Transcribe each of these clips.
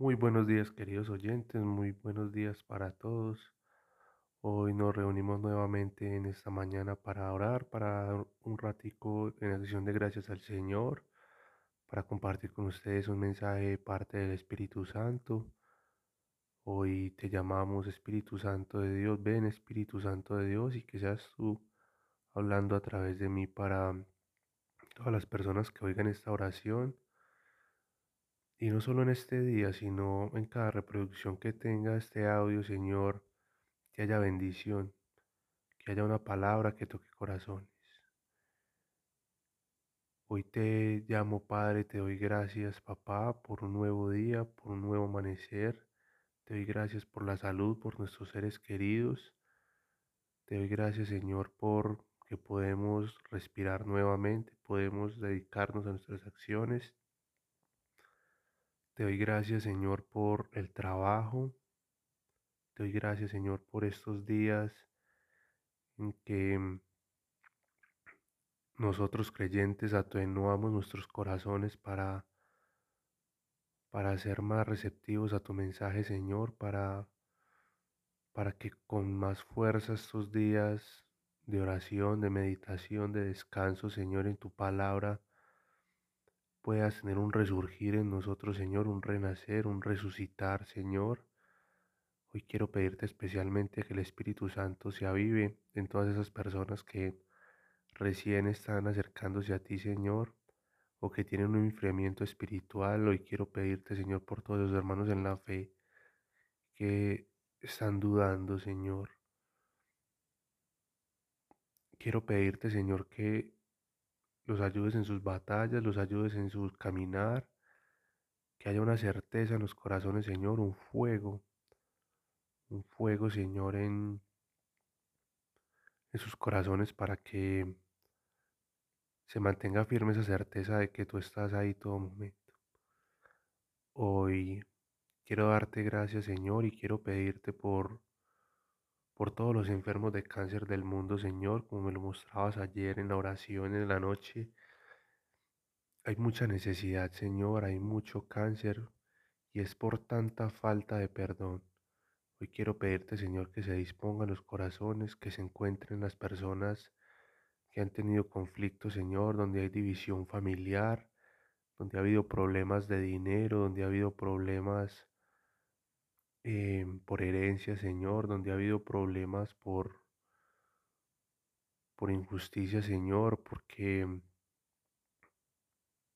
Muy buenos días, queridos oyentes, muy buenos días para todos. Hoy nos reunimos nuevamente en esta mañana para orar, para dar un ratico en acción de gracias al Señor, para compartir con ustedes un mensaje de parte del Espíritu Santo. Hoy te llamamos Espíritu Santo de Dios, ven Espíritu Santo de Dios y que seas tú hablando a través de mí para todas las personas que oigan esta oración y no solo en este día, sino en cada reproducción que tenga este audio, Señor, que haya bendición, que haya una palabra que toque corazones. Hoy te llamo Padre, te doy gracias Papá por un nuevo día, por un nuevo amanecer. Te doy gracias por la salud, por nuestros seres queridos. Te doy gracias Señor por que podemos respirar nuevamente, podemos dedicarnos a nuestras acciones te doy gracias, Señor, por el trabajo. Te doy gracias, Señor, por estos días en que mm, nosotros creyentes atenuamos nuestros corazones para, para ser más receptivos a tu mensaje, Señor, para, para que con más fuerza estos días de oración, de meditación, de descanso, Señor, en tu palabra, puedas tener un resurgir en nosotros, Señor, un renacer, un resucitar, Señor. Hoy quiero pedirte especialmente que el Espíritu Santo se avive en todas esas personas que recién están acercándose a ti, Señor, o que tienen un enfriamiento espiritual. Hoy quiero pedirte, Señor, por todos los hermanos en la fe que están dudando, Señor. Quiero pedirte, Señor, que los ayudes en sus batallas, los ayudes en su caminar, que haya una certeza en los corazones, Señor, un fuego, un fuego, Señor, en, en sus corazones para que se mantenga firme esa certeza de que tú estás ahí todo momento. Hoy quiero darte gracias, Señor, y quiero pedirte por por todos los enfermos de cáncer del mundo, Señor, como me lo mostrabas ayer en la oración en la noche. Hay mucha necesidad, Señor, hay mucho cáncer y es por tanta falta de perdón. Hoy quiero pedirte, Señor, que se dispongan los corazones, que se encuentren las personas que han tenido conflictos, Señor, donde hay división familiar, donde ha habido problemas de dinero, donde ha habido problemas eh, por herencia, Señor, donde ha habido problemas por, por injusticia, Señor, porque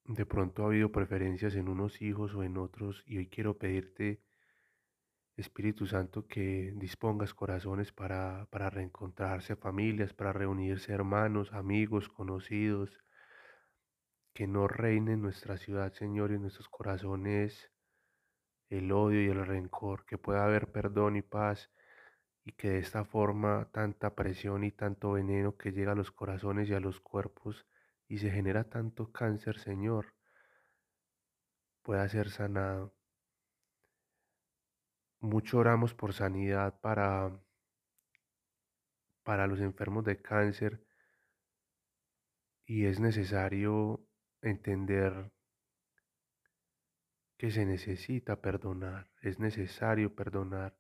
de pronto ha habido preferencias en unos hijos o en otros, y hoy quiero pedirte, Espíritu Santo, que dispongas corazones para, para reencontrarse familias, para reunirse hermanos, amigos, conocidos, que no reine en nuestra ciudad, Señor, y en nuestros corazones el odio y el rencor, que pueda haber perdón y paz y que de esta forma tanta presión y tanto veneno que llega a los corazones y a los cuerpos y se genera tanto cáncer, Señor, pueda ser sanado. Mucho oramos por sanidad para, para los enfermos de cáncer y es necesario entender que se necesita perdonar, es necesario perdonar.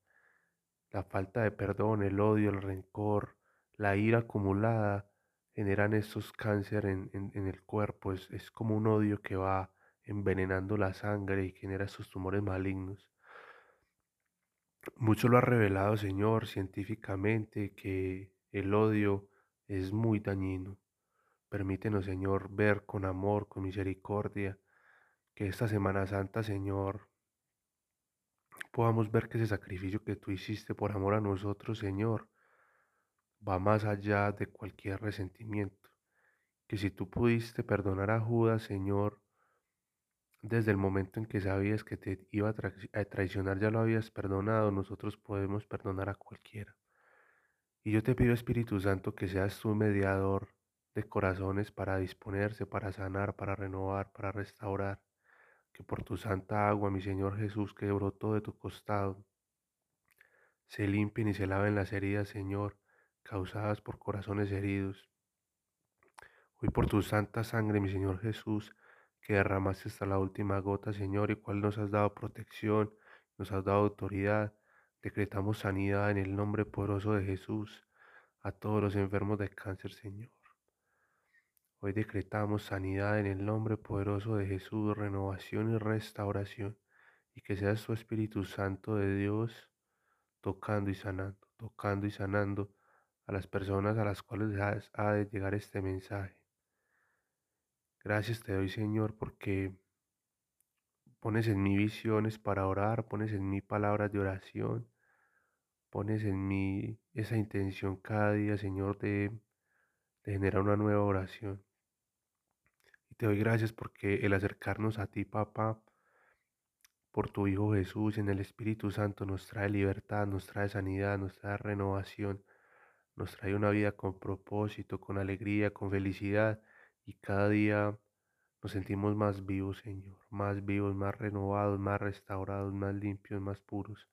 La falta de perdón, el odio, el rencor, la ira acumulada generan estos cáncer en, el cuerpo. Es, es como un odio que va envenenando la sangre y genera estos tumores malignos. Mucho lo ha revelado, Señor, científicamente, que el odio es muy dañino. Permítenos, Señor, ver con amor, con misericordia, que esta Semana Santa, Señor, podamos ver que ese sacrificio que tú hiciste por amor a nosotros, Señor, va más allá de cualquier resentimiento. Que si tú pudiste perdonar a Judas, Señor, desde el momento en que sabías que te iba a, traicionar, ya lo habías perdonado, nosotros podemos perdonar a cualquiera. Y yo te pido, Espíritu Santo, que seas tú mediador de corazones para disponerse, para sanar, para renovar, para restaurar que por tu santa agua, mi Señor Jesús, que brotó de tu costado, se limpien y se laven las heridas, Señor, causadas por corazones heridos. Hoy por tu santa sangre, mi Señor Jesús, que derramaste hasta la última gota, Señor, y cual nos has dado protección, nos has dado autoridad. Decretamos sanidad en el nombre poderoso de Jesús a todos los enfermos de cáncer, Señor. Hoy decretamos sanidad en el nombre poderoso de Jesús, renovación y restauración, y que seas tu Espíritu Santo de Dios tocando y sanando, tocando y sanando a las personas a las cuales ha de llegar este mensaje. Gracias te doy, Señor, porque pones en mí visiones para orar, pones en mí palabras de oración, pones en mí esa intención cada día, Señor, de, de generar una nueva oración. Y te doy gracias porque el acercarnos a ti, papá, por tu Hijo Jesús en el Espíritu Santo nos trae libertad, nos trae sanidad, nos trae renovación, nos trae una vida con propósito, con alegría, con felicidad y cada día nos sentimos más vivos, Señor, más vivos, más renovados, más restaurados, más limpios, más puros.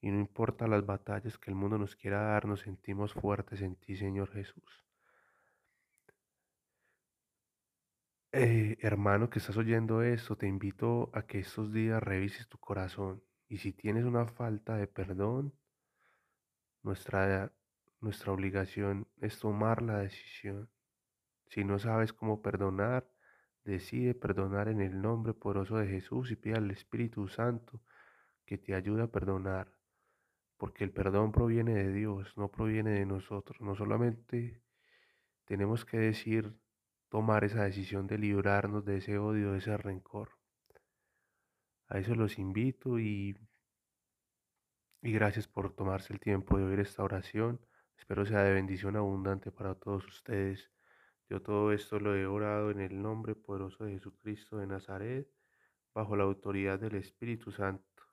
Y no importa las batallas que el mundo nos quiera dar, nos sentimos fuertes en ti, Señor Jesús. Eh, hermano que estás oyendo esto, te invito a que estos días revises tu corazón y si tienes una falta de perdón, nuestra, nuestra obligación es tomar la decisión. Si no sabes cómo perdonar, decide perdonar en el nombre poderoso de Jesús y pide al Espíritu Santo que te ayude a perdonar, porque el perdón proviene de Dios, no proviene de nosotros. No solamente tenemos que decir tomar esa decisión de librarnos de ese odio, de ese rencor. A eso los invito y, y gracias por tomarse el tiempo de oír esta oración. Espero sea de bendición abundante para todos ustedes. Yo todo esto lo he orado en el nombre poderoso de Jesucristo de Nazaret, bajo la autoridad del Espíritu Santo.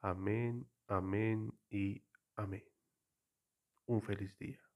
Amén, amén y amén. Un feliz día.